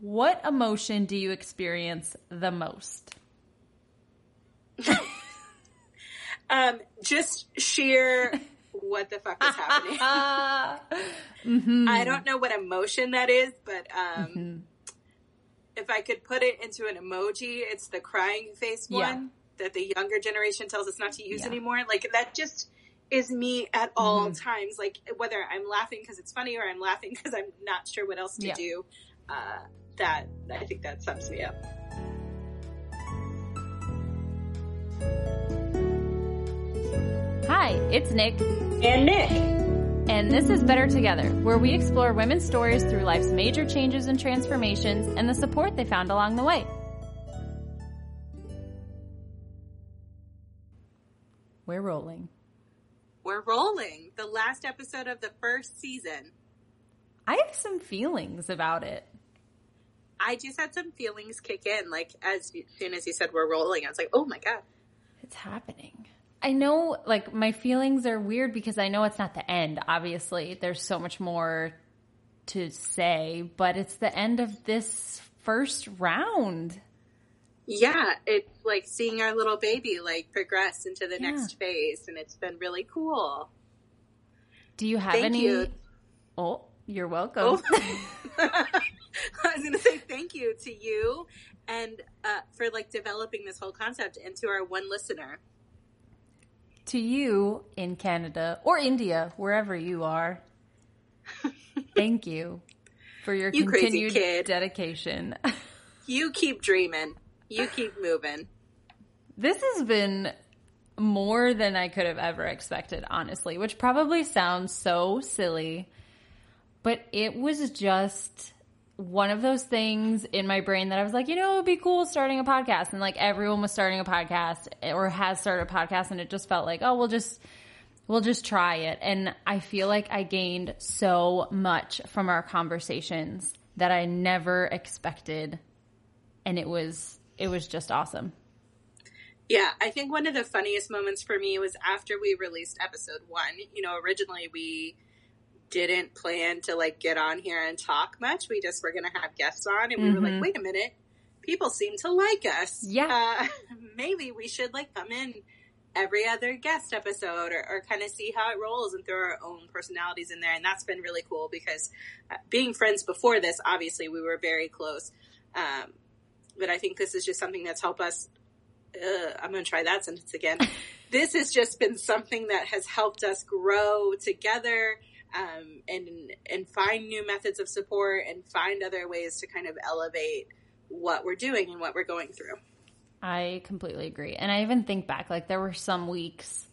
What emotion do you experience the most? um, just sheer what the fuck is happening. mm-hmm. I don't know what emotion that is, but um, mm-hmm. if I could put it into an emoji, it's the crying face one that the younger generation tells us not to use yeah. anymore. Like that just is me at all mm-hmm. times. Like whether I'm laughing because it's funny or I'm laughing because I'm not sure what else to yeah. do. Uh, that I think that sums me up. Hi, it's Nick. And Nick. And this is Better Together, where we explore women's stories through life's major changes and transformations and the support they found along the way. We're rolling. We're rolling. The last episode of the first season. I have some feelings about it. I just had some feelings kick in. Like as soon as you said we're rolling, I was like, oh my god, it's happening. I know, like, my feelings are weird because I know it's not the end. Obviously, there's so much more to say, but it's the end of this first round. Yeah, it's like seeing our little baby like progress into the yeah. next phase, and it's been really cool. Do you have thank any? You. Oh, you're welcome. Oh. I was going to say thank you to you and uh, for like developing this whole concept and to our one listener to you in Canada or India, wherever you are. Thank you for your you continued dedication. you keep dreaming. You keep moving. This has been more than I could have ever expected, honestly, which probably sounds so silly, but it was just one of those things in my brain that I was like, you know, it would be cool starting a podcast. And like everyone was starting a podcast or has started a podcast. And it just felt like, oh, we'll just, we'll just try it. And I feel like I gained so much from our conversations that I never expected. And it was, it was just awesome. Yeah, I think one of the funniest moments for me was after we released episode one. You know, originally we, didn't plan to like get on here and talk much. We just were going to have guests on, and we mm-hmm. were like, mm-hmm. wait a minute, people seem to like us. Yeah, uh, maybe we should like come in every other guest episode or, or kind of see how it rolls and throw our own personalities in there. And that's been really cool because uh, being friends before this, obviously we were very close. Um, but I think this is just something that's helped us. Uh, I'm going to try that sentence again. this has just been something that has helped us grow together um, and and find new methods of support and find other ways to kind of elevate what we're doing and what we're going through. I completely agree. And I even think back like there were some weeks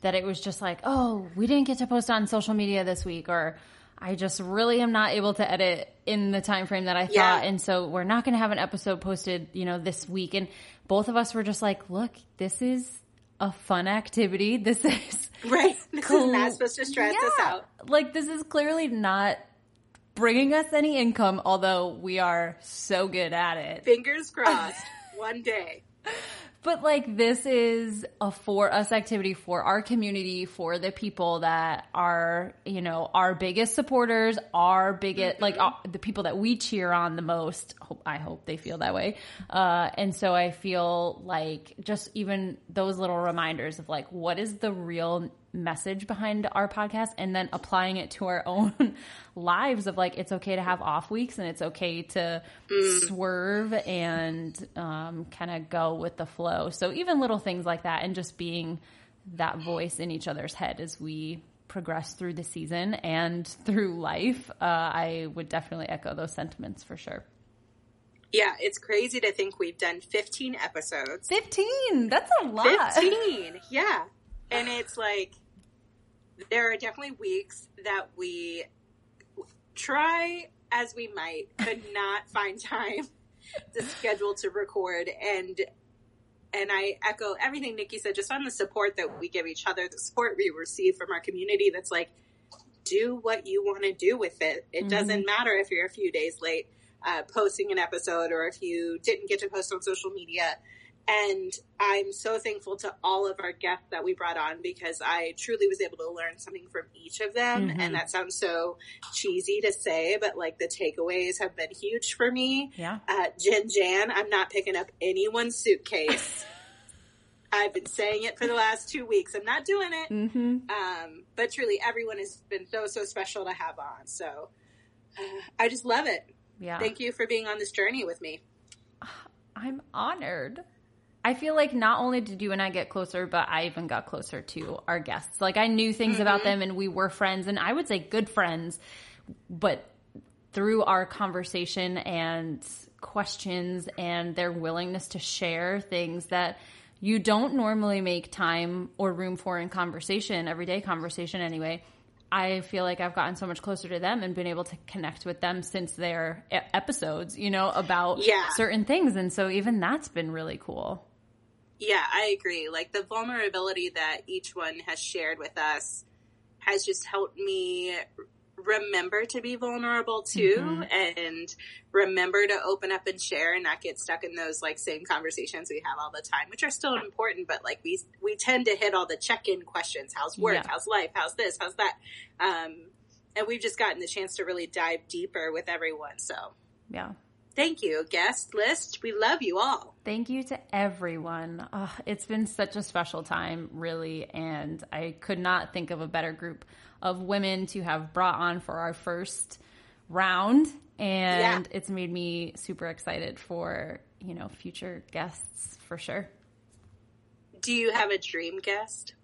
that it was just like, "Oh, we didn't get to post on social media this week," or I just really am not able to edit in the time frame that I thought, yeah. and so we're not going to have an episode posted, you know, this week. And both of us were just like, "Look, this is a fun activity. This is right. This is not supposed to stress yeah. us out. Like this is clearly not bringing us any income, although we are so good at it. Fingers crossed. one day. But like this is a for us activity for our community, for the people that are, you know, our biggest supporters, our biggest, mm-hmm. like uh, the people that we cheer on the most. I hope they feel that way. Uh, and so I feel like just even those little reminders of like, what is the real message behind our podcast and then applying it to our own lives of like it's okay to have off weeks and it's okay to mm. swerve and um, kind of go with the flow so even little things like that and just being that voice in each other's head as we progress through the season and through life uh, i would definitely echo those sentiments for sure yeah, it's crazy to think we've done 15 episodes. 15? That's a lot. 15. Yeah. And it's like there are definitely weeks that we try as we might, could not find time to schedule to record. And and I echo everything Nikki said, just on the support that we give each other, the support we receive from our community. That's like, do what you want to do with it. It mm-hmm. doesn't matter if you're a few days late uh, posting an episode or if you didn't get to post on social media. And I'm so thankful to all of our guests that we brought on because I truly was able to learn something from each of them. Mhm. And that sounds so cheesy to say, but like the takeaways have been huge for me. Yeah. Uh, Jen Jan, I'm not picking up anyone's suitcase. I've been saying it for the last two weeks. I'm not doing it. Mm-hmm. Um, but truly, everyone has been so, so special to have on. So uh, I just love it. Yeah. Thank you for being on this journey with me. I'm honored. I feel like not only did you and I get closer, but I even got closer to our guests. Like I knew things about mm-hmm. them and we were friends and I would say good friends, but through our conversation and questions and their willingness to share things that you don't normally make time or room for in conversation, everyday conversation anyway. I feel like I've gotten so much closer to them and been able to connect with them since their episodes, you know, about Yeah. certain things. And so even that's been really cool. Yeah, I agree. Like the vulnerability that each one has shared with us has just helped me remember to be vulnerable too Mhm. and remember to open up and share and not get stuck in those like same conversations we have all the time which are still important but like we we tend to hit all the check-in questions how's work Yeah. how's life how's this how's that um and we've just gotten the chance to really dive deeper with everyone so Yeah. Thank you guest list we love you all Thank you to everyone. Ugh, it's been such a special time, really, and I could not think of a better group of women to have brought on for our first round. And it's made me super excited for, you know, future guests for sure. do you have a dream guest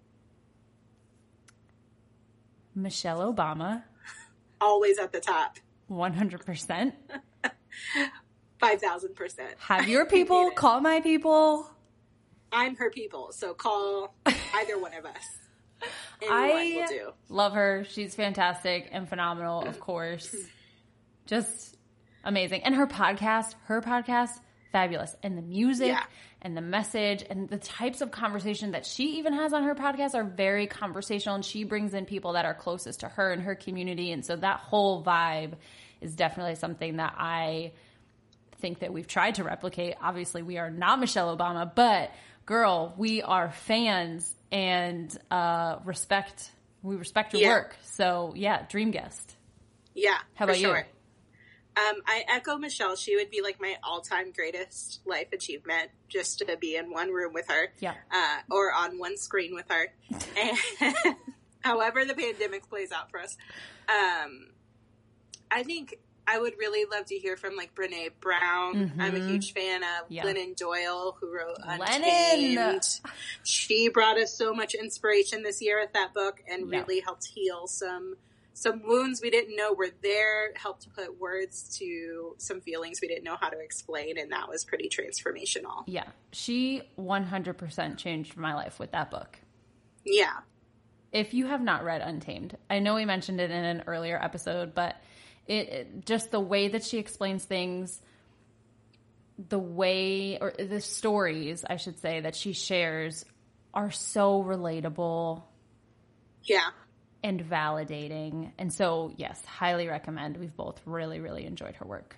Michelle Obama, always at the top 100%. 5000% Have your people, call my people. i'm her people so call either one of us I love her. She's fantastic and phenomenal, of course. Just amazing. And her podcast, her podcast, fabulous. And the music Yeah. and the message and the types of conversation that she even has on her podcast are very conversational and she brings in people that are closest to her and her community. And so that whole vibe is definitely something that I think that we've tried to replicate. Obviously, we are not Michelle Obama, but girl, we are fans and uh, respect. We respect your Yeah. work. So yeah, dream guest. Yeah. How for about you? Um, I echo Michelle. She would be like my all-time greatest life achievement, just to be in one room with her, Yeah. uh, or on one screen with her. And however the pandemic plays out for us, um, I think I would really love to hear from like Brene Brown. I'm a Mhm. huge fan of Yeah. Glennon Doyle, who wrote Glennon! Untamed. She brought us so much inspiration this year with that book, and Yeah. really helped heal some some wounds we didn't know were there. Helped put words to some feelings we didn't know how to explain, and that was pretty transformational. Yeah. She 100% changed my life with that book. Yeah, if you have not read Untamed, I know we mentioned it in an earlier episode, but it, it just the way that she explains things, the way or the stories, I should say, that she shares are so relatable yeah. and validating. And so, yes, highly recommend. We've both really, really enjoyed her work.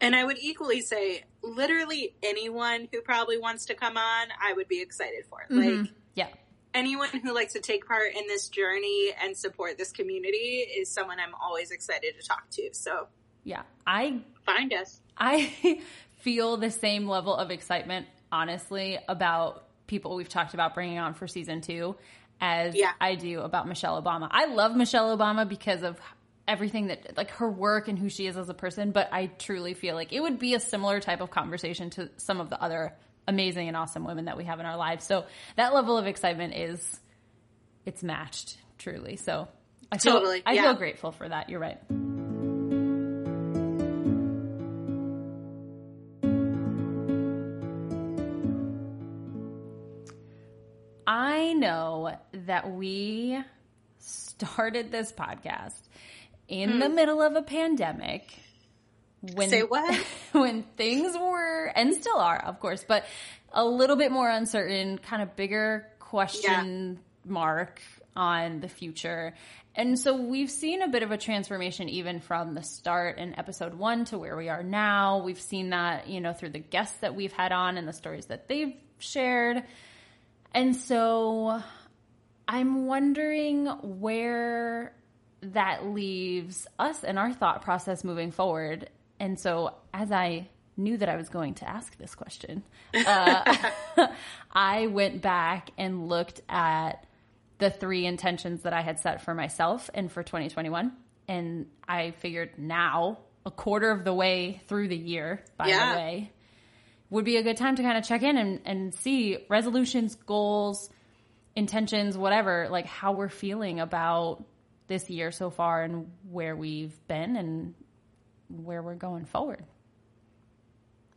And I would equally say, literally anyone who probably wants to come on, I would be excited for. Mm-hmm. Like Yeah. Anyone who likes to take part in this journey and support this community is someone I'm always excited to talk to. So Yeah. I find us. I feel the same level of excitement, honestly, about people we've talked about bringing on for season two as Yeah. I do about Michelle Obama. I love Michelle Obama because of everything that, like her work and who she is as a person, but I truly feel like it would be a similar type of conversation to some of the other amazing and awesome women that we have in our lives. So that level of excitement is, it's matched, truly. So I feel, Totally, I yeah. feel grateful for that. You're right. I know that we started this podcast in the hmm. middle of a pandemic when. Say what? when things were and still are, of course, but a little bit more uncertain, kind of bigger question mark on the future. And so we've seen a bit of a transformation even from the start in episode one to where we are now. We've seen that, you know, through the guests that we've had on and the stories that they've shared. And so I'm wondering where that leaves us and our thought process moving forward. And so as I knew that I was going to ask this question, uh, I went back and looked at the three intentions that I had set for myself and for 2021. And I figured now, a quarter of the way through the year, by yeah. the way, would be a good time to kind of check in and, and see resolutions, goals, intentions, whatever, like how we're feeling about this year so far and where we've been and where we're going forward.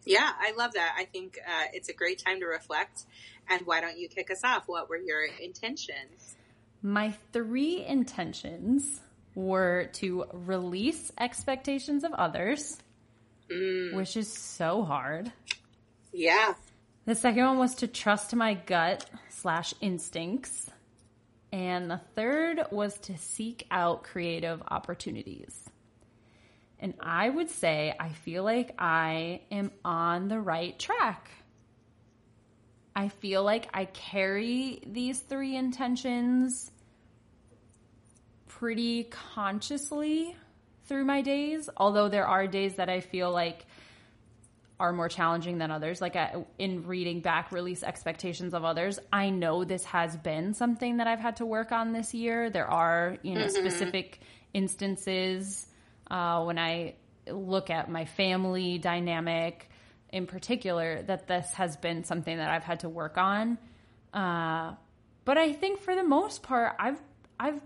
Yeah, I love that. I think uh, it's a great time to reflect. And why don't you kick us off? What were your intentions? My three intentions were to release expectations of others, mm. which is so hard. Yeah. The second one was to trust my gut slash instincts. And the third was to seek out creative opportunities. And I would say I feel like I am on the right track. I feel like I carry these three intentions pretty consciously through my days, although there are days that I feel like are more challenging than others. Like I, in reading back release expectations of others, I know this has been something that I've had to work on this year. There are, you know, mm-hmm. specific instances uh, when I look at my family dynamic in particular that this has been something that I've had to work on. Uh, but I think for the most part, I've I've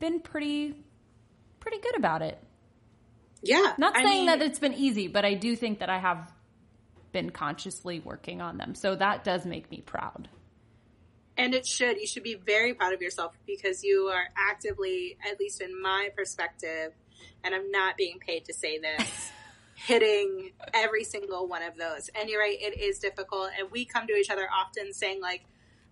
been pretty pretty good about it. Yeah. Not saying I mean, that it's been easy, but I do think that I have been consciously working on them. So that does make me proud. And it should. You should be very proud of yourself because you are actively, at least in my perspective, and I'm not being paid to say this, hitting every single one of those. And you're right, it is difficult. And we come to each other often saying, like,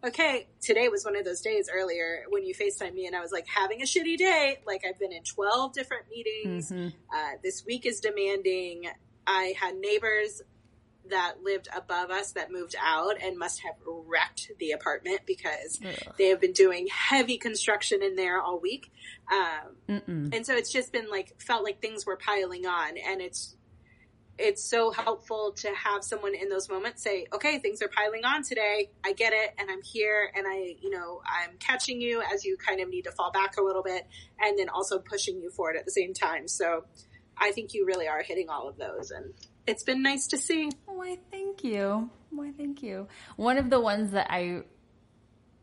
okay, today was one of those days earlier when you FaceTime me and I was like having a shitty day. Like I've been in 12 different meetings. Mm-hmm. Uh, this week is demanding. I had neighbors that lived above us that moved out and must have wrecked the apartment because Ugh. they have been doing heavy construction in there all week. Um, and so it's just been like, felt like things were piling on and it's, it's so helpful to have someone in those moments say, okay, things are piling on today. I get it. And I'm here and I, you know, I'm catching you as you kind of need to fall back a little bit and then also pushing you forward at the same time. So I think you really are hitting all of those and it's been nice to see. Why, thank you. Why, thank you. One of the ones that I,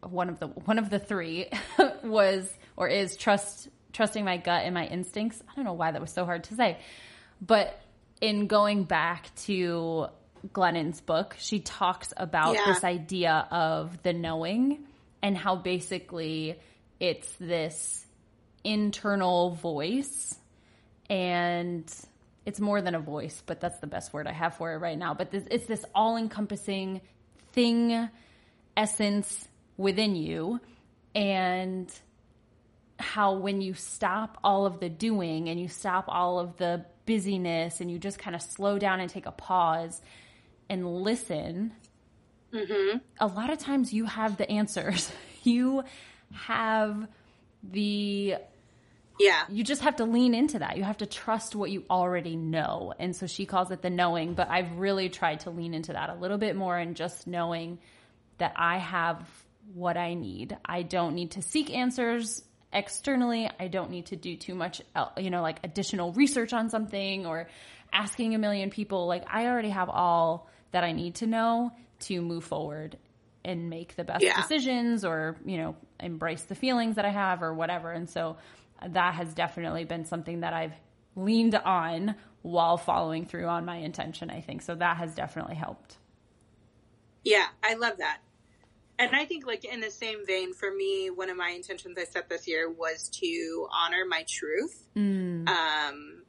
one of the, one of the three was, or is trust, trusting my gut and my instincts. I don't know why that was so hard to say, but in going back to Glennon's book, she talks about yeah. this idea of the knowing and how basically it's this internal voice and it's more than a voice, but that's the best word I have for it right now. But this, it's this all encompassing thing, essence within you. And how when you stop all of the doing and you stop all of the busyness and you just kind of slow down and take a pause and listen, mm-hmm. a lot of times you have the answers. you have the yeah. You just have to lean into that. You have to trust what you already know. And so she calls it the knowing, but I've really tried to lean into that a little bit more and just knowing that I have what I need. I don't need to seek answers externally. I don't need to do too much, you know, like additional research on something or asking a million people. Like I already have all that I need to know to move forward and make the best yeah. decisions or, you know, embrace the feelings that I have or whatever. And so that has definitely been something that I've leaned on while following through on my intention, I think. So that has definitely helped. Yeah, I love that and I think like in the same vein for me, one of my intentions I set this year was to honor my truth. Mm. Um,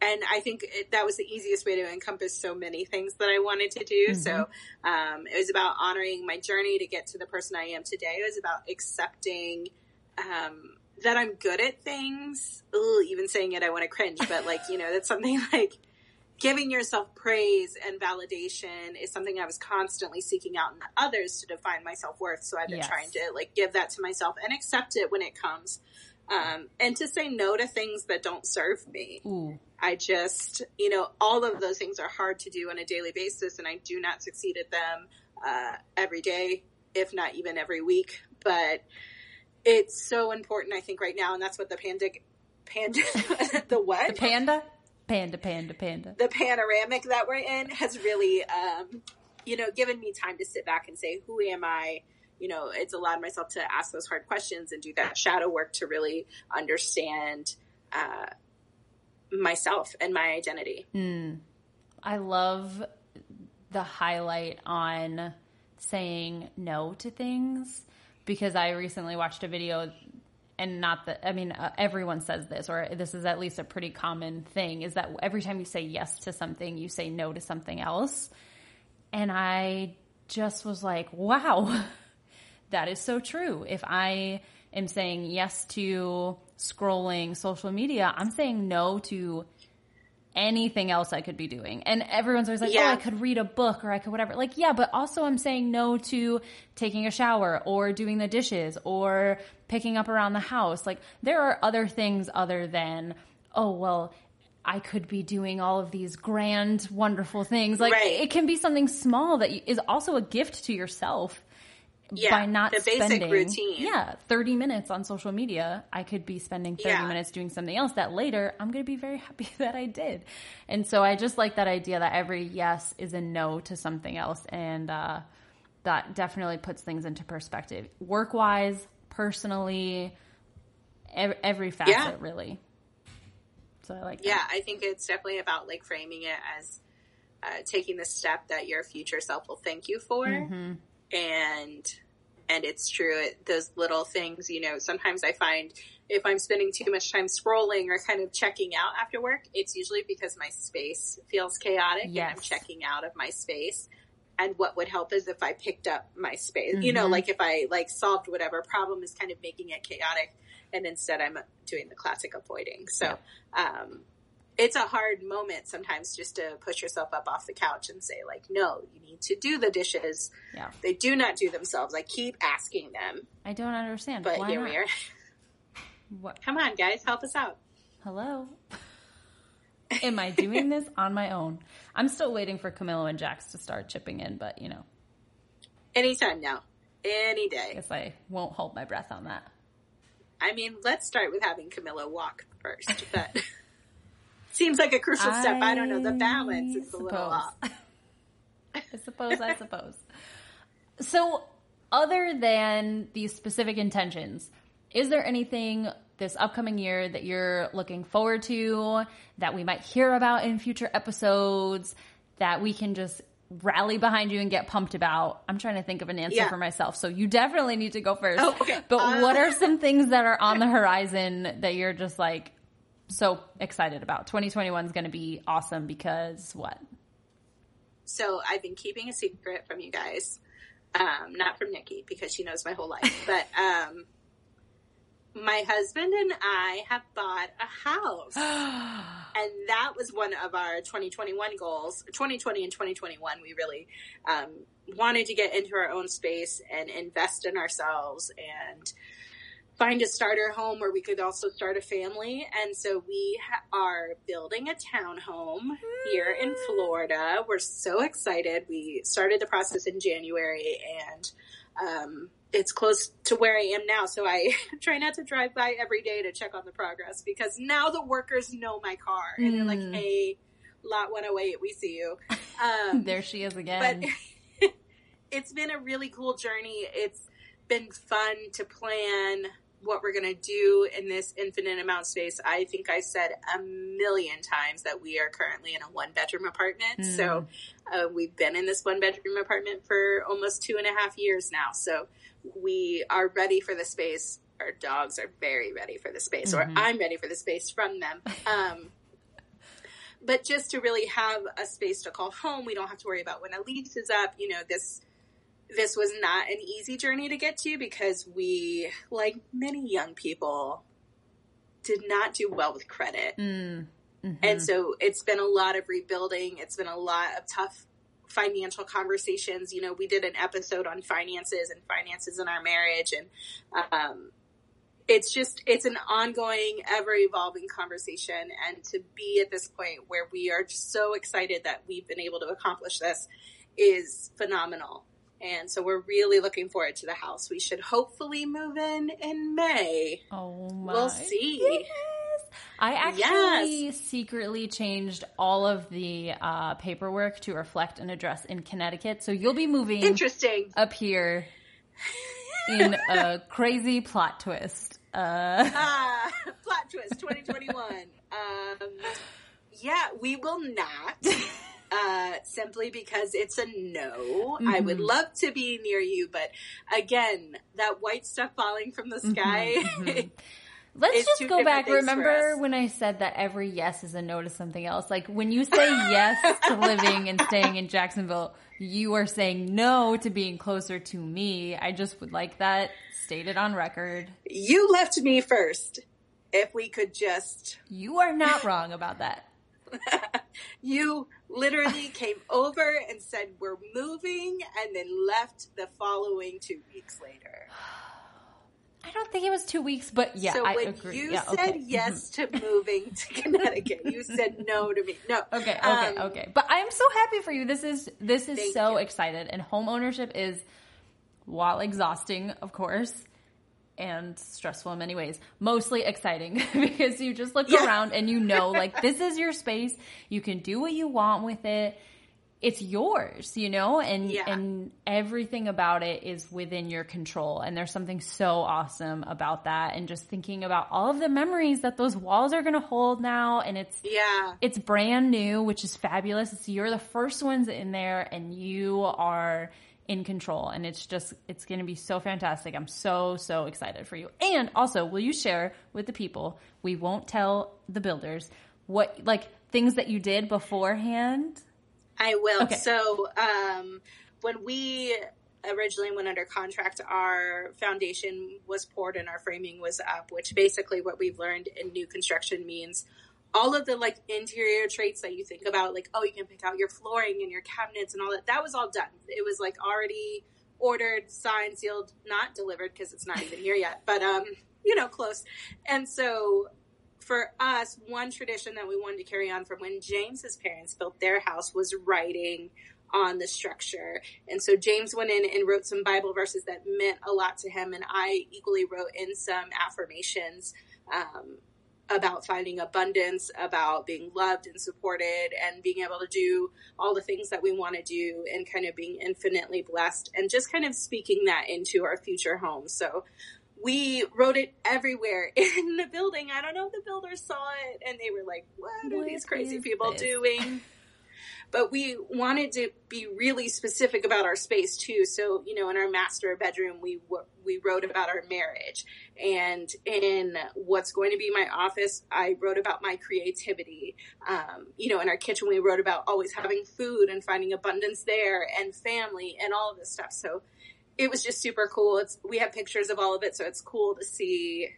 and I think it, that was the easiest way to encompass so many things that I wanted to do. Mm-hmm. So um, it was about honoring my journey to get to the person I am today. It was about accepting um, that I'm good at things. Ugh, even saying it, I want to cringe, but like, you know, that's something like giving yourself praise and validation is something I was constantly seeking out in others to define my self worth. So I've been Yes. trying to like give that to myself and accept it when it comes. Um, and to say no to things that don't serve me. Ooh. I just, you know, all of those things are hard to do on a daily basis, and I do not succeed at them uh, every day, if not even every week. But it's so important, I think, right now, and that's what the panda, panda, the what? The panda? Panda, panda, panda. the panoramic that we're in has really, um, you know, given me time to sit back and say, who am I? You know, it's allowed myself to ask those hard questions and do that shadow work to really understand uh, myself and my identity. I love the highlight on saying no to things because I recently watched a video and not that I mean uh, everyone says this or this is at least a pretty common thing is that every time you say yes to something you say no to something else. And I just was like wow that is so true. If I am saying yes to scrolling social media I'm saying no to anything else I could be doing. And everyone's always like, oh, Yeah. I could read a book or I could whatever. Like, yeah, but also I'm saying no to taking a shower or doing the dishes or picking up around the house. Like, there are other things other than, oh, well, I could be doing all of these grand, wonderful things. Like, Right. it can be something small that is also a gift to yourself Yeah, by not the basic spending routine. yeah 30 minutes on social media i could be spending 30 Yeah. minutes doing something else that later i'm going to be very happy that i did and so i just like that idea that every yes is a no to something else and uh, that definitely puts things into perspective work wise personally every, every facet Yeah. really so i like that. Yeah, I think it's definitely about like framing it as uh, taking the step that your future self will thank you for, Mm-hmm. And and it's true. It, those little things, you know. Sometimes I find if I'm spending too much time scrolling or kind of checking out after work, it's usually because my space feels chaotic and I'm checking out of my space. And what would help is if I picked up my space. You know, Mhm. like if I like solved whatever problem is kind of making it chaotic, and instead I'm doing the classic avoiding. So, um, it's a hard moment sometimes just to push yourself up off the couch and say like, no, you need to do the dishes. Yeah. They do not do themselves. I keep asking them, i don't understand but Why here not? we are. What? Come on, guys, help us out. Hello. Am I doing this on my own? I'm still waiting for Camilo and Jax to start chipping in, but you know, Anytime now, any day. guess I won't hold my breath on that. I mean, let's start with having camilo walk first, but seems like a crucial step. I don't know. The balance is a little off. I suppose, I suppose. So, other than these specific intentions, is there anything this upcoming year that you're looking forward to that we might hear about in future episodes that we can just rally behind you and get pumped about? I'm trying to think of an answer Yeah. for myself, so you definitely need to go first. Oh, okay. But Uh, what are some things that are on the horizon that you're just like so excited about? 2021 is going to be awesome because what? So I've been keeping a secret from you guys. Um, not from Nikki because she knows my whole life, but um, my husband and I have bought a house. and that was one of our 2021 goals 2020 and 2021 we really um, wanted to get into our own space and invest in ourselves and find a starter home where we could also start a family and so we ha- are building a townhome here in florida we're so excited we started the process in january and um, it's close to where I am now, so I try not to drive by every day to check on the progress because now the workers know my car and they're like, Mm. "Hey, lot 108, we see you." Um, there she is again. but it's been a really cool journey. It's been fun to plan what we're going to do in this infinite amount of space. I think I said a million times that we are currently in a one bedroom apartment. Mm. So uh, we've been in this one bedroom apartment for almost two and a half years now. So we are ready for the space. Our dogs are very ready for the space, Mhm. or I'm ready for the space from them. Um, but just to really have a space to call home, we don't have to worry about when a lease is up. You know, this this was not an easy journey to get to because we, like many young people, did not do well with credit. Mm. Mhm. And so it's been a lot of rebuilding. It's been a lot of tough financial conversations. You know, we did an episode on finances and finances in our marriage. And um, it's just, it's an ongoing, ever evolving conversation. And to be at this point where we are just so excited that we've been able to accomplish this is phenomenal. And so we're really looking forward to the house. We should hopefully move in in May. oh my. We'll see. goodness. I actually secretly changed all of the uh, paperwork to reflect an address in Connecticut. So you'll be moving Interesting. up here in a crazy plot twist. Uh, Ah, plot twist 2021. um, yeah, we will not. Uh, simply because it's a no. I would Mhm. love to be near you, but again, that white stuff falling from the sky. mhm. Let's just go back. Remember when I said that every yes is a no to something else? Like when you say yes to living and staying in Jacksonville, you are saying no to being closer to me. I just would like that stated on record. you left me first. If we could just, You are not wrong about that. you literally came over and said we're moving, and then left the following two weeks later. I don't think it was two weeks, but yeah, so I when agree. you yeah, said okay. yes to moving to Connecticut, you said no to me. No. Okay, okay, Um, okay. But I'm so happy for you. This is this is so you. excited. And home ownership is while exhausting, of course, and stressful in many ways, mostly exciting because you just look Yeah. around and you know like this is your space. You can do what you want with it. It's yours, you know, and Yeah. and everything about it is within your control. And there's something so awesome about that. And just thinking about all of the memories that those walls are going to hold now, and it's Yeah. it's brand new, which is fabulous. It's, you're the first ones in there and you are in control. And it's just, it's going to be so fantastic. I'm so, so excited for you. And also, will you share with the people, we won't tell the builders what, like things that you did beforehand? I will. Okay. So, um, when we originally went under contract, our foundation was poured and our framing was up, which basically what we've learned in new construction means all of the like interior traits that you think about, like, oh, you can pick out your flooring and your cabinets and all that, that was all done. It was like already ordered, signed, sealed, not delivered because it's not even here yet, but, um, you know, close. And so for us, one tradition that we wanted to carry on from when James's parents built their house was writing on the structure. And so James went in and wrote some Bible verses that meant a lot to him. And I equally wrote in some affirmations um, about finding abundance, about being loved and supported, and being able to do all the things that we want to do, and kind of being infinitely blessed, and just kind of speaking that into our future home. So we wrote it everywhere in the building. I don't know if the builders saw it and they were like, what are What these crazy people this?" doing? But we wanted to be really specific about our space too. So, you know, in our master bedroom, we we wrote about our marriage, and in what's going to be my office, I wrote about my creativity. Um, you know, in our kitchen, we wrote about always having food and finding abundance there, and family, and all of this stuff. So, it was just super cool. It's we have pictures of all of it, so it's cool to see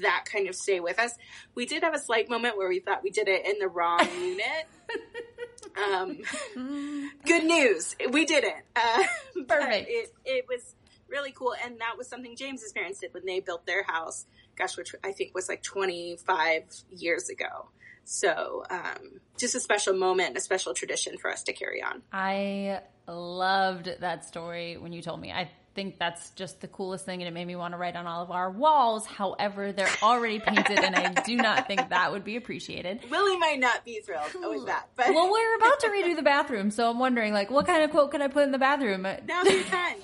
that kind of stay with us. We did have a slight moment where we thought we did it in the wrong unit. Um, good news, we didn't. Uh, but. It, it was really cool, and that was something James's parents did when they built their house. Gosh, which I think was like 25 years ago. So, um, just a special moment, a special tradition for us to carry on. I loved that story when you told me. I think that's just the coolest thing and it made me want to write on all of our walls. However, they're already painted and I do not think that would be appreciated. Willie might not be thrilled with that, but Well, we're about to redo the bathroom, so I'm wondering like what kind of quote could I put in the bathroom? I now's your time.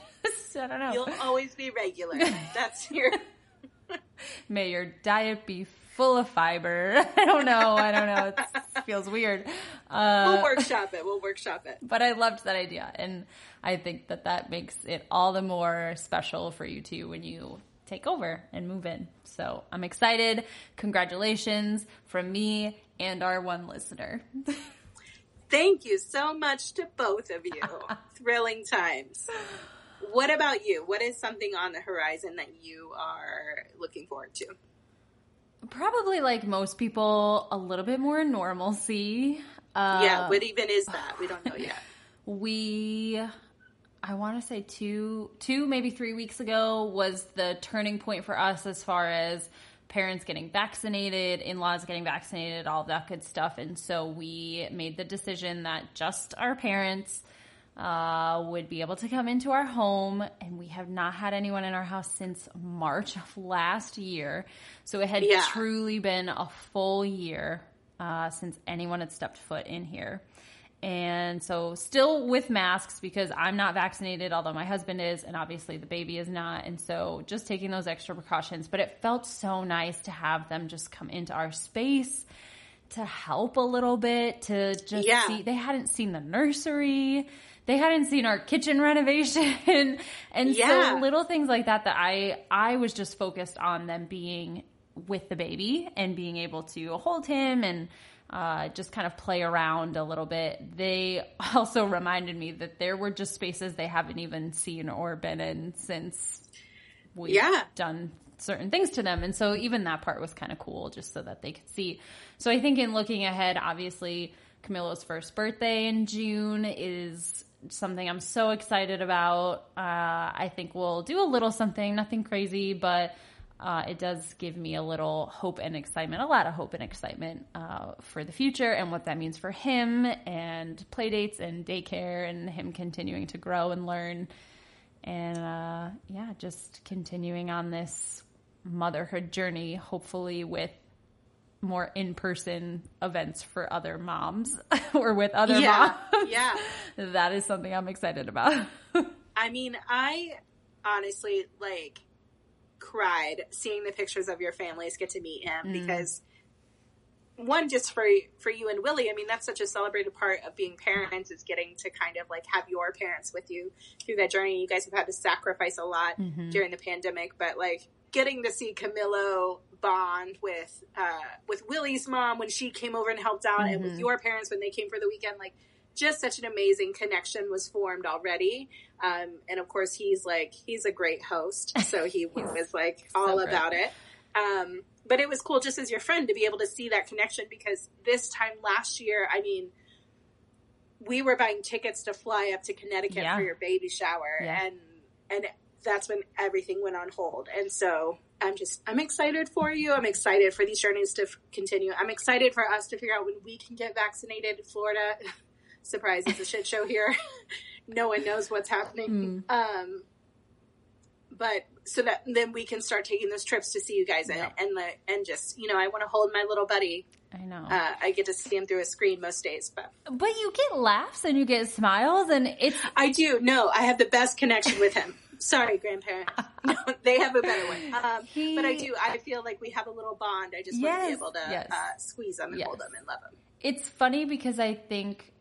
don't know. You'll always be regular. That's your. May your diet be full of fiber. I don't know. I don't know. It feels weird. Uh, We'll workshop it. We'll workshop it. but I loved that idea, and I think that that makes it all the more special for you too when you take over and move in. So I'm excited. Congratulations from me and our one listener. Thank you so much to both of you. Thrilling times. What about you? What is something on the horizon that you are looking forward to? Probably like most people, a little bit more normalcy. Uh, yeah, what even is that? We don't know yet. We, I want to say two, two maybe three weeks ago was the turning point for us as far as parents getting vaccinated, in laws getting vaccinated, all that good stuff. And so we made the decision that just our parents uh, would be able to come into our home, and we have not had anyone in our house since March of last year. So it had yeah. truly been a full year uh, since anyone had stepped foot in here. And so, still with masks because I'm not vaccinated, although my husband is, and obviously the baby is not. And so, just taking those extra precautions. But it felt so nice to have them just come into our space to help a little bit, to just yeah. see. They hadn't seen the nursery they hadn't seen our kitchen renovation and yeah. so little things like that that I I was just focused on them being with the baby and being able to hold him and uh, just kind of play around a little bit. They also reminded me that there were just spaces they haven't even seen or been in since we've yeah. done certain things to them. And so even that part was kind of cool just so that they could see. So I think in looking ahead, obviously Camillo's first birthday in June is something I'm so excited about. Uh, I think we'll do a little something, nothing crazy, but uh, it does give me a little hope and excitement, a lot of hope and excitement uh, for the future and what that means for him and play dates and daycare and him continuing to grow and learn. And uh, yeah, just continuing on this motherhood journey, hopefully with more in-person events for other moms or with other yeah, moms. Yeah. that is something I'm excited about. I mean, I honestly like cried seeing the pictures of your families get to meet him mm. because one just for for you and Willie, I mean that's such a celebrated part of being parents is getting to kind of like have your parents with you through that journey. You guys have had to sacrifice a lot mm-hmm. during the pandemic, but like getting to see Camillo bond with uh, with Willie's mom when she came over and helped out, mm-hmm. and with mm-hmm. your parents when they came for the weekend. Like, just such an amazing connection was formed already. Um, and of course, he's like he's a great host, so he was like all so about it. Um, but it was cool just as your friend to be able to see that connection because this time last year, I mean, we were buying tickets to fly up to Connecticut yeah. for your baby shower, yeah. and and that's when everything went on hold. And so I'm just, I'm excited for you. I'm excited for these journeys to f- continue. I'm excited for us to figure out when we can get vaccinated. Florida, surprise, it's a shit show here. no one knows what's happening. Mm. Um, but so that then we can start taking those trips to see you guys and and, the, and just you know I want to hold my little buddy. I know. Uh, I get to see him through a screen most days, but but you get laughs and you get smiles and it's. I do. No, I have the best connection with him. Sorry, grandparents. No, they have a better one. Um, he, but I do. I feel like we have a little bond. I just yes, want to be able to yes. uh, squeeze them and yes. hold them and love them. It's funny because I think.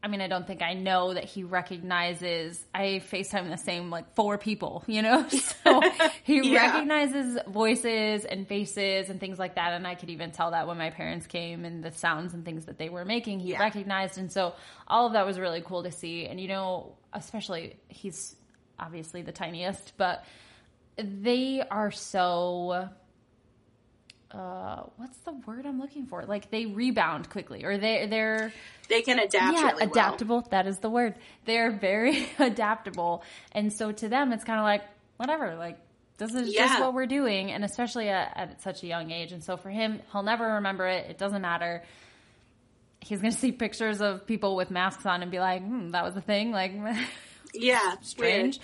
I mean, I don't think I know that he recognizes. I FaceTime the same like four people, you know? So he yeah. recognizes voices and faces and things like that. And I could even tell that when my parents came and the sounds and things that they were making, he yeah. recognized. And so all of that was really cool to see. And, you know, especially he's obviously the tiniest, but they are so uh, what's the word I'm looking for? Like they rebound quickly, or they they're they can adapt. Yeah, really adaptable. Well. That is the word. They're very adaptable, and so to them, it's kind of like whatever. Like this is yeah. just what we're doing, and especially at, at, such a young age. And so for him, he'll never remember it. It doesn't matter. He's going to see pictures of people with masks on and be like, hmm, "That was a thing." Like. Yeah, strange.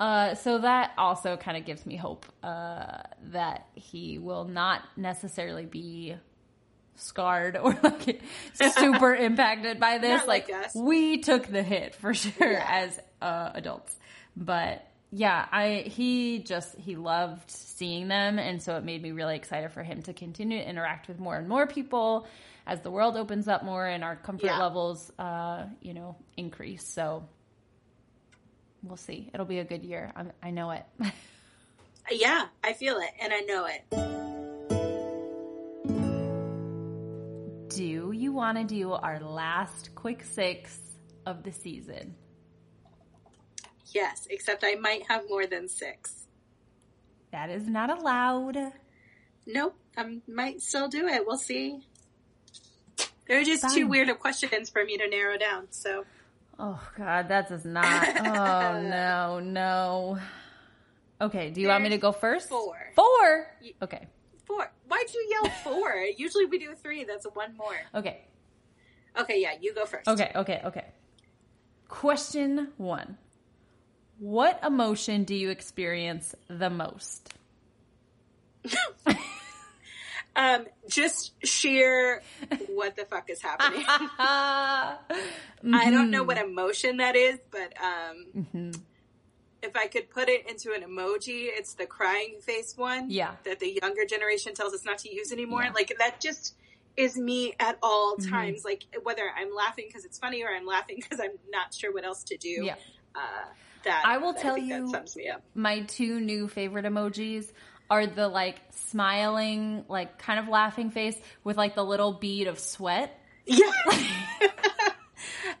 Uh, so that also kind of gives me hope uh, that he will not necessarily be scarred or like super impacted by this. like, like we took the hit for sure yeah. as uh, adults, but yeah, I he just he loved seeing them, and so it made me really excited for him to continue to interact with more and more people as the world opens up more and our comfort yeah. levels, uh, you know, increase. So we'll see. It'll be a good year. I'm, i know it. yeah, I feel it and I know it. Do you want to do our last quick six of the season. Yes, except I might have more than six. That is not allowed. Nope, I might still do it. We'll see. They're just Fine. too weird of questions for me to narrow down. So Oh God, that does not. Oh no, no. Okay, do you want me to go first? four. Four. Okay. four. Why'd you yell four? Usually we do three. That's one more. Okay. Okay, yeah, you go first. Okay. Okay. Okay. Question one: What emotion do you experience the most? Um, just sheer what the fuck is happening. I don't know Mm-hmm. what emotion that is, but um, if I could put it into an emoji, it's the crying face one. Yeah. That the younger generation tells us not to use anymore. Yeah. Mm-hmm. Like that just is me at all times. Like whether I'm laughing because it's funny or I'm laughing because I'm not sure what else to do. Yeah. Uh, that I will tell think you- that sums me up. My two new favorite emojis are the like smiling, like kind of laughing face with like the little bead of sweat. Yeah.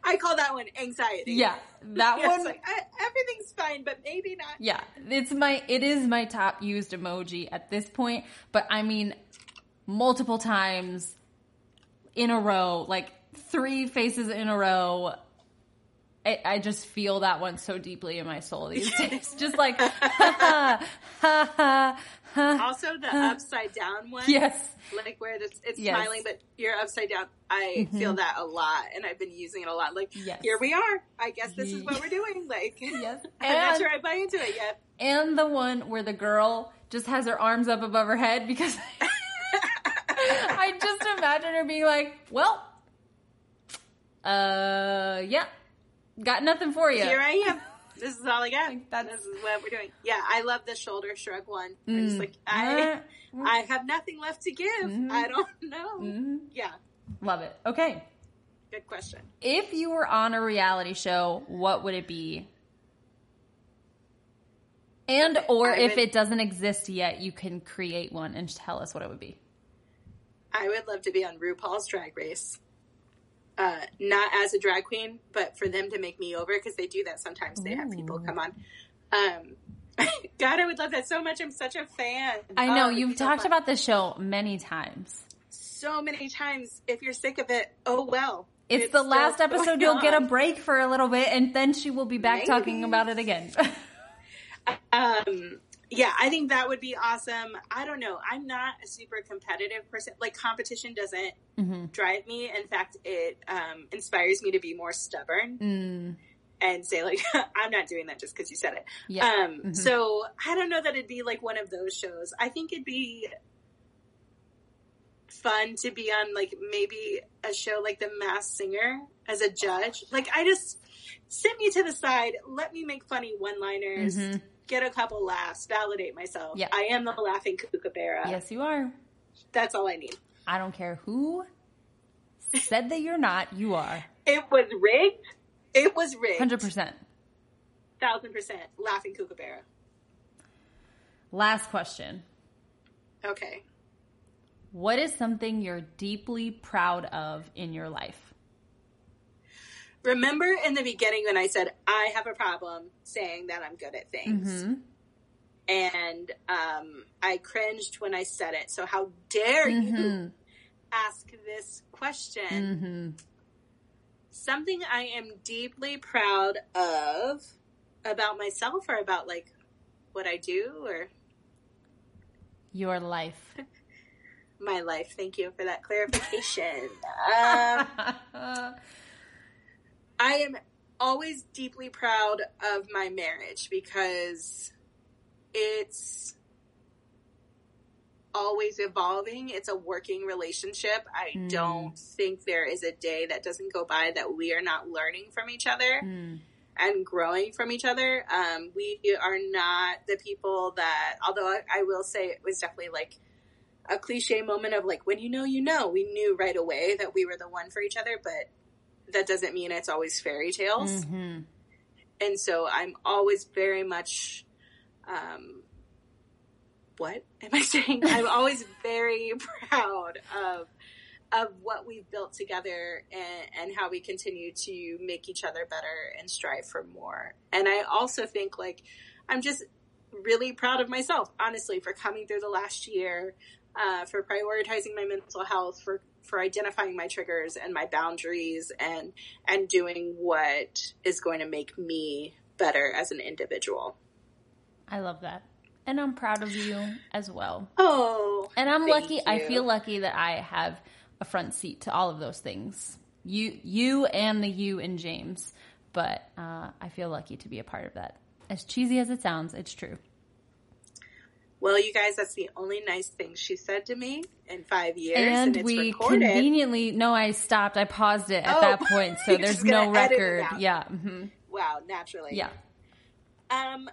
I call that one anxiety. Yeah, that Yeah, one. like I, everything's fine, but maybe not. Yeah, it's my it is my top used emoji at this point, but I mean multiple times in a row, like three faces in a row. I, I just feel that one so deeply in my soul these days. Just like ha ha ha ha. Ha. Also, the upside down one. Yes. Like where this, it's Yes. Mm-hmm. smiling, but you're upside down. I feel that a lot, and I've been using it a lot. Like, Yes. here we are. I guess this is what we're doing. Like, Yes. I'm not And- sure I buy into it yet. And the one where the girl just has her arms up above her head because I just imagine her being like, well, uh, yeah, got nothing for you. Here I am. This is all I got. That's- this is what we're doing. Yeah, I love the shoulder shrug one. I'm just like, I, Mm. I have nothing left to give. Mhm. I don't know. Mhm. Yeah, Love it. Okay. good question. If you were on a reality show, what would it be? And or I if it doesn't exist yet, you can create one and tell us what it would be. I would love to be on RuPaul's Drag Race. Uh, not as a drag queen, but for them to make me over because they do that sometimes. They have people come on. Um, God, I would love that so much. I'm such a fan. I know Oh, you've so talked about this show many times. so many times. If you're sick of it, oh well. It's, the last episode. You'll get a break for a little bit, and then she will be back Maybe. talking about it again. Um, yeah, I think that would be awesome. I don't know. I'm not a super competitive person. Like competition doesn't hmm drive me. In fact, it um, inspires me to be more stubborn. mm, and say like I'm not doing that just because you said it. yeah. Um, Mhm. so I don't know that it'd be like one of those shows. I think it'd be fun to be on like maybe a show like The Masked Singer as a judge. Like I just sit me to the side, let me make funny one-liners, Mhm. Get a couple laughs, validate myself. Yeah. I am the laughing kookaburra. yes, you are. That's all I need. I don't care who said that you're not. You are. It was rigged. It was rigged. Hundred percent. Thousand percent laughing kookaburra. Last question. Okay. What is something you're deeply proud of in your life? Remember in the beginning when I said I have a problem saying that I'm good at things, hmm and um, I cringed when I said it. So how dare you Mhm. ask this question? hmm Something I am deeply proud of about myself, or about like what I do, or Your life. my life. Thank you for that clarification. um, I am always deeply proud of my marriage because it's always evolving. It's a working relationship. I Mm. don't think there is a day that doesn't go by that we are not learning from each other Mm. and growing from each other. Um, we are not the people that, although I, I will say it was definitely like a cliche moment of like, when you know, you know, we knew right away that we were the one for each other, but that doesn't mean it's always fairy tales. Mhm. And so I'm always very much, um, what am I saying? I'm always very proud of of what we've built together and, and how we continue to make each other better and strive for more. And I also think like I'm just really proud of myself, honestly, for coming through the last year, uh, for prioritizing my mental health, for for identifying my triggers and my boundaries, and and doing what is going to make me better as an individual. I love that. And I'm proud of you as well. Oh, and I'm lucky. you. I feel lucky that I have a front seat to all of those things. You, you, and the you and James. But uh, I feel lucky to be a part of that. As cheesy as it sounds, it's true. Well, you guys, that's the only nice thing she said to me in five years, and, and we recorded. conveniently no, I stopped. I paused it at Oh, that point, so there's no record. Yeah, hmm Wow, naturally. yeah. Um,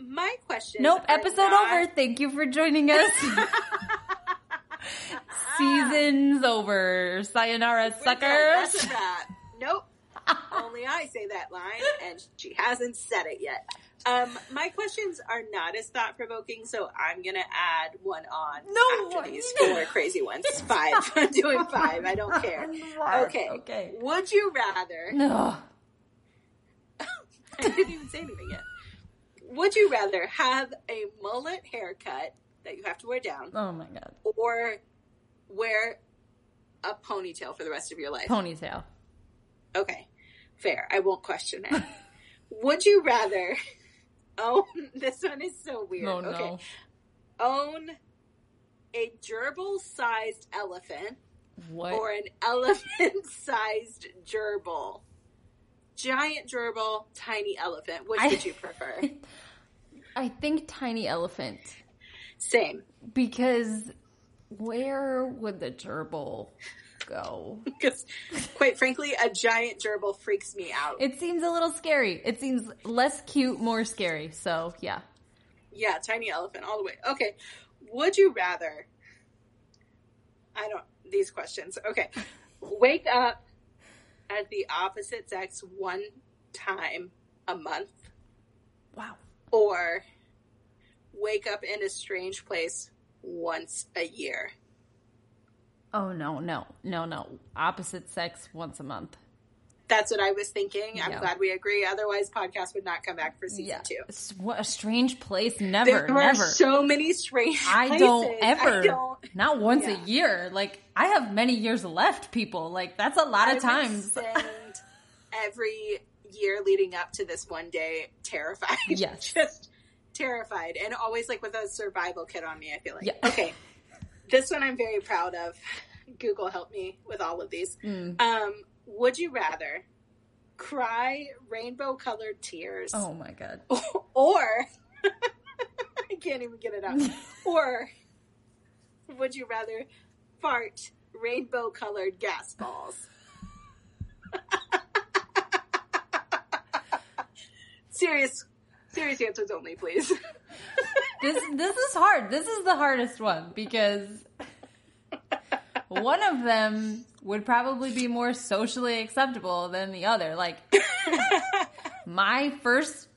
my question. Nope. Episode over. Thank you for joining us. Season's over. Sayonara, suckers. That's a. Nope. Only I say that line, and she hasn't said it yet. Um, my questions are not as thought provoking, so I'm gonna add one on No, after these four crazy ones. Five. I'm doing five. I don't care. Okay. Okay. Would you rather? No. I didn't even say anything yet. Would you rather have a mullet haircut that you have to wear down, Oh my god. or wear a ponytail for the rest of your life? Ponytail. Okay, fair. I won't question it. Would you rather own this one is so weird. Oh no. Okay. Own a gerbil sized elephant What? or an elephant sized gerbil? Giant gerbil, tiny elephant. Which I- would you prefer? I think tiny elephant Same. because where would the gerbil go? Because, quite frankly, a giant gerbil freaks me out. It seems a little scary. It seems less cute, more scary. So yeah. Yeah, tiny elephant all the way. Okay. Would you rather? I don't. These questions. Okay. Wake up as the opposite sex one time a month, Wow. or wake up in a strange place once a year. Oh no, no, no, no. Opposite sex once a month. That's what I was thinking. I'm Yeah. glad we agree. Otherwise, podcast would not come back for season Yeah. two. What a strange place. Never, There are never. so many strange. I places. don't ever. I don't. Not once Yeah. a year. Like I have many years left, people. Like that's a lot I of times. every year leading up to this one day terrified. Yes. Just terrified. And always like with a survival kit on me, I feel like. Yeah. Okay. This one I'm very proud of. Google helped me with all of these. Mm. Um, would you rather cry rainbow colored tears Oh my god. or I can't even get it out. or would you rather fart rainbow colored gas balls? serious serious answers only, please. This this is hard. This is the hardest one because one of them would probably be more socially acceptable than the other. Like my first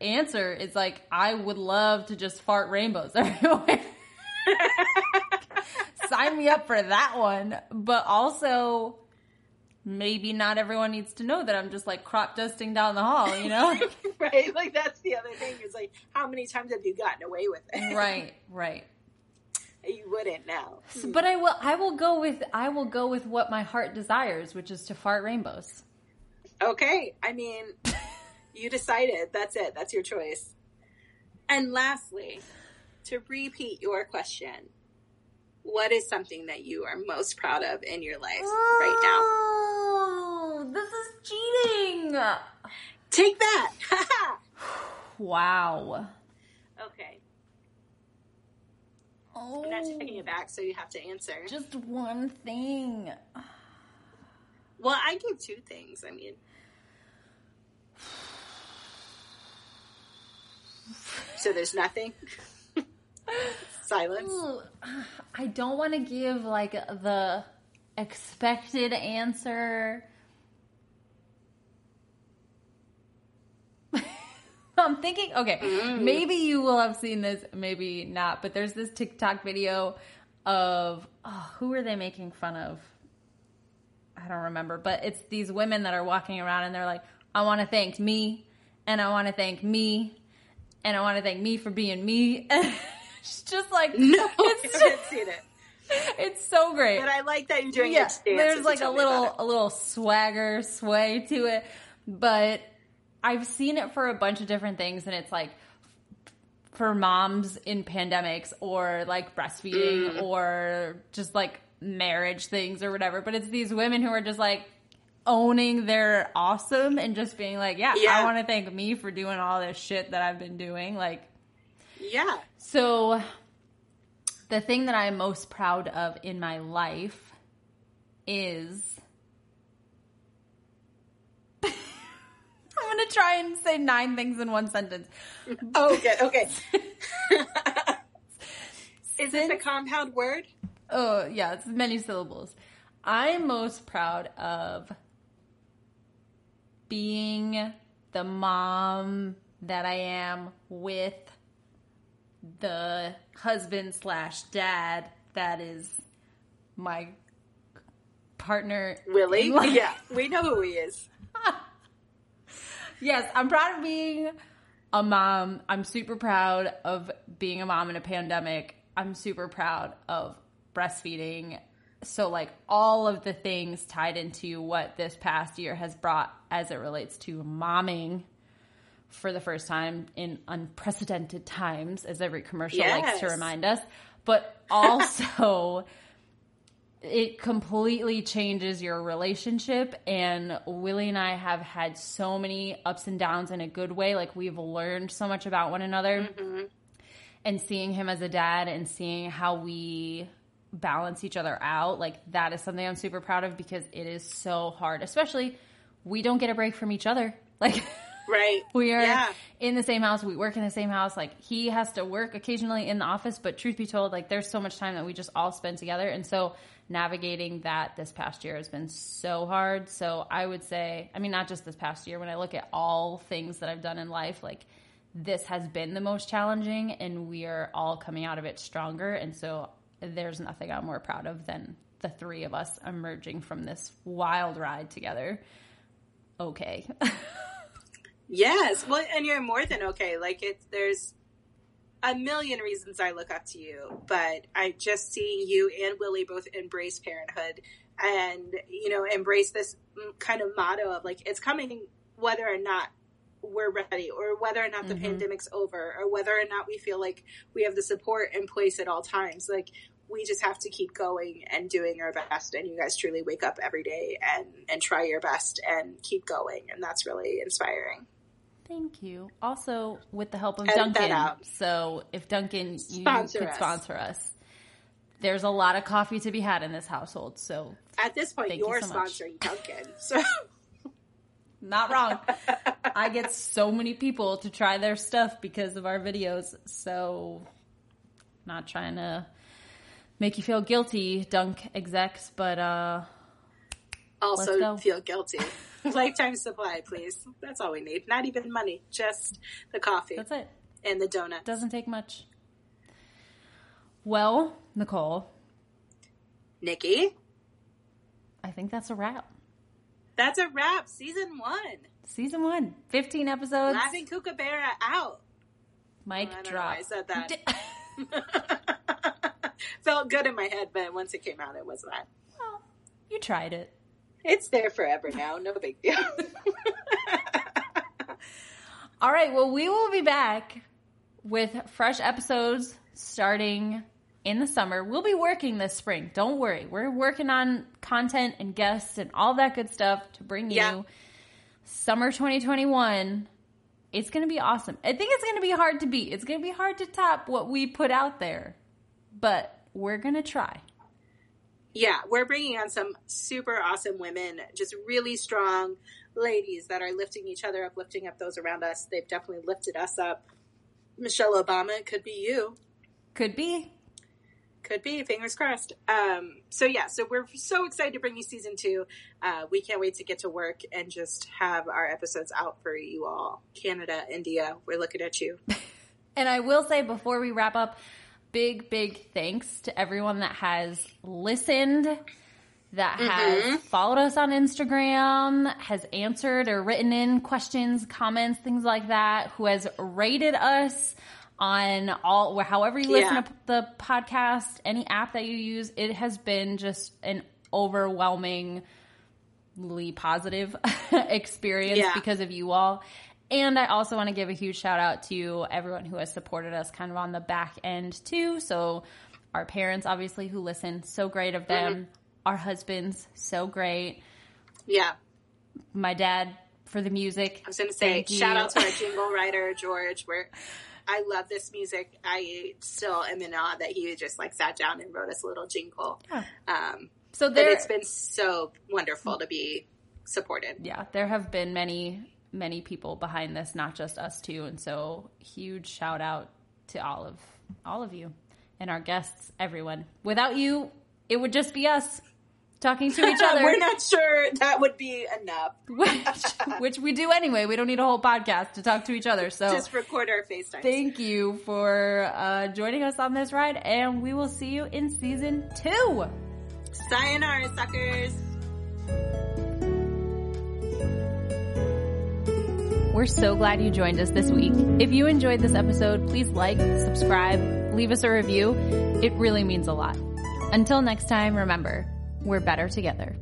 answer is like I would love to just fart rainbows everywhere. Sign me up for that one. But also maybe not everyone needs to know that I'm just like crop dusting down the hall, you know? right? Like that's the other thing is like how many times have you gotten away with it? right, right. You wouldn't now. So, hmm. but I will I will go with I will go with what my heart desires, which is to fart rainbows. Okay. I mean, you decided. That's it. That's your choice. And lastly, to repeat your question, what is something that you are most proud of in your life right Oh, this is cheating. now? Take that. Wow. okay. Oh, I'm not taking it oh. back, so you have to answer. just one thing. Well, I gave two things. I mean, so there's nothing. Silence. Ooh, I don't want to give like the expected answer. I'm thinking, okay, mm. maybe you will have seen this, maybe not, but there's this TikTok video of oh, who are they making fun of? I don't remember, but it's these women that are walking around and they're like, I want to thank me, and I want to thank me, and I want to thank me for being me. it's just like No, it's I haven't seen it. it's so great. But I like that you're doing yeah, each dance. there's like a tell me about little a little swagger sway to it, but I've seen it for a bunch of different things, and it's like for moms in pandemics or like breastfeeding Mm. or just like marriage things or whatever. But it's these women who are just like owning their awesome and just being like, yeah, Yeah. I want to thank me for doing all this shit that I've been doing. Like, Yeah. So, the thing that I'm most proud of in my life is. I'm going to try and say nine things in one sentence. Oh, okay. Okay. Is this a compound word? Oh, yeah, it's many syllables. I'm most proud of being the mom that I am with the husband slash dad that is my partner. Willie? Yeah. We know who he is. Yes, I'm proud of being a mom. I'm super proud of being a mom in a pandemic. I'm super proud of breastfeeding. So, like, all of the things tied into what this past year has brought as it relates to momming for the first time in unprecedented times, as every commercial likes to remind us. But also, it completely changes your relationship. And Willie and I have had so many ups and downs in a good way. Like we've learned so much about one another. Mm-hmm. And seeing him as a dad and seeing how we balance each other out like that is something I'm super proud of because it is so hard especially we don't get a break from each other. Like Right. we are Yeah. in the same house. We work in the same house. Like he has to work occasionally in the office, but truth be told, like there's so much time that we just all spend together. And so navigating that this past year has been so hard. So I would say, I mean, not just this past year, when I look at all things that I've done in life, like this has been the most challenging and we are all coming out of it stronger. And so there's nothing I'm more proud of than the three of us emerging from this wild ride together. Okay. Yes. Well, and you're more than okay. Like it's there's a million reasons I look up to you, but I just seeing you and Willie both embrace parenthood and you know embrace this kind of motto of like it's coming whether or not we're ready or whether or not the Mhm. pandemic's over or whether or not we feel like we have the support in place at all times like we just have to keep going and doing our best and you guys truly wake up every day and and try your best and keep going and that's really inspiring Thank you. Also, with the help of Edit Dunkin'. So, if Dunkin', you Sponsor could us. sponsor us. There's a lot of coffee to be had in this household. So, At this point, Thank you you're so sponsoring Dunkin'. So not wrong. I get so many people to try their stuff because of our videos. So, not trying to make you feel guilty, Dunk execs, but uh, Let's go. also feel guilty. Lifetime supply, please. That's all we need. Not even money, just the coffee that's it. and the donut. Doesn't take much. Well, Nicole, Nikki, I think that's a wrap. that's a wrap. Season one. Season one, 15 episodes. Laughing Kookaburra out. Don't know drop. I said that. Felt good in my head, but once it came out, it was not. well, you tried it. It's there forever now. No big deal. All right. Well, we will be back with fresh episodes starting in the summer. We'll be working this spring. Don't worry. We're working on content and guests and all that good stuff to bring you Yeah. summer 2021. It's going to be awesome. I think it's going to be hard to beat. It's going to be hard to top what we put out there, but we're going to try. Yeah, we're bringing on some super awesome women, just really strong ladies that are lifting each other up, lifting up those around us. They've definitely lifted us up. Michelle Obama, could be you. Could be. Could be, fingers crossed. Um, so yeah, so we're so excited to bring you season two. Uh, we can't wait to get to work and just have our episodes out for you all. Canada, India, we're looking at you. And I will say before we wrap up, big, big thanks to everyone that has listened, that mm-hmm. has followed us on Instagram, has answered or written in questions, comments, things like that, who has rated us on all, however you listen Yeah. to the podcast, any app that you use. It has been just an overwhelmingly positive experience Yeah. because of you all. And I also want to give a huge shout out to everyone who has supported us kind of on the back end too. So our parents, obviously, who listen, so great of them. Mm-hmm. Our husbands, so great. Yeah. My dad for the music. I was going to say, shout out to our jingle writer, George, where I love this music. I still am in awe that he just like sat down and wrote us a little jingle. Yeah. Um, So but there, it's been so wonderful to be supported. yeah, there have been many, many people behind this, not just us two. And so huge shout out to all of all of you and our guests, everyone. Without you, it would just be us talking to each other. We're not sure that would be enough. which, which we do anyway. We don't need a whole podcast to talk to each other. So Just record our FaceTime. thank you for uh, joining us on this ride, and we will see you in season two. Sayonara, suckers. We're so glad you joined us this week. If you enjoyed this episode, please like, subscribe, leave us a review. It really means a lot. Until next time, remember, we're better together.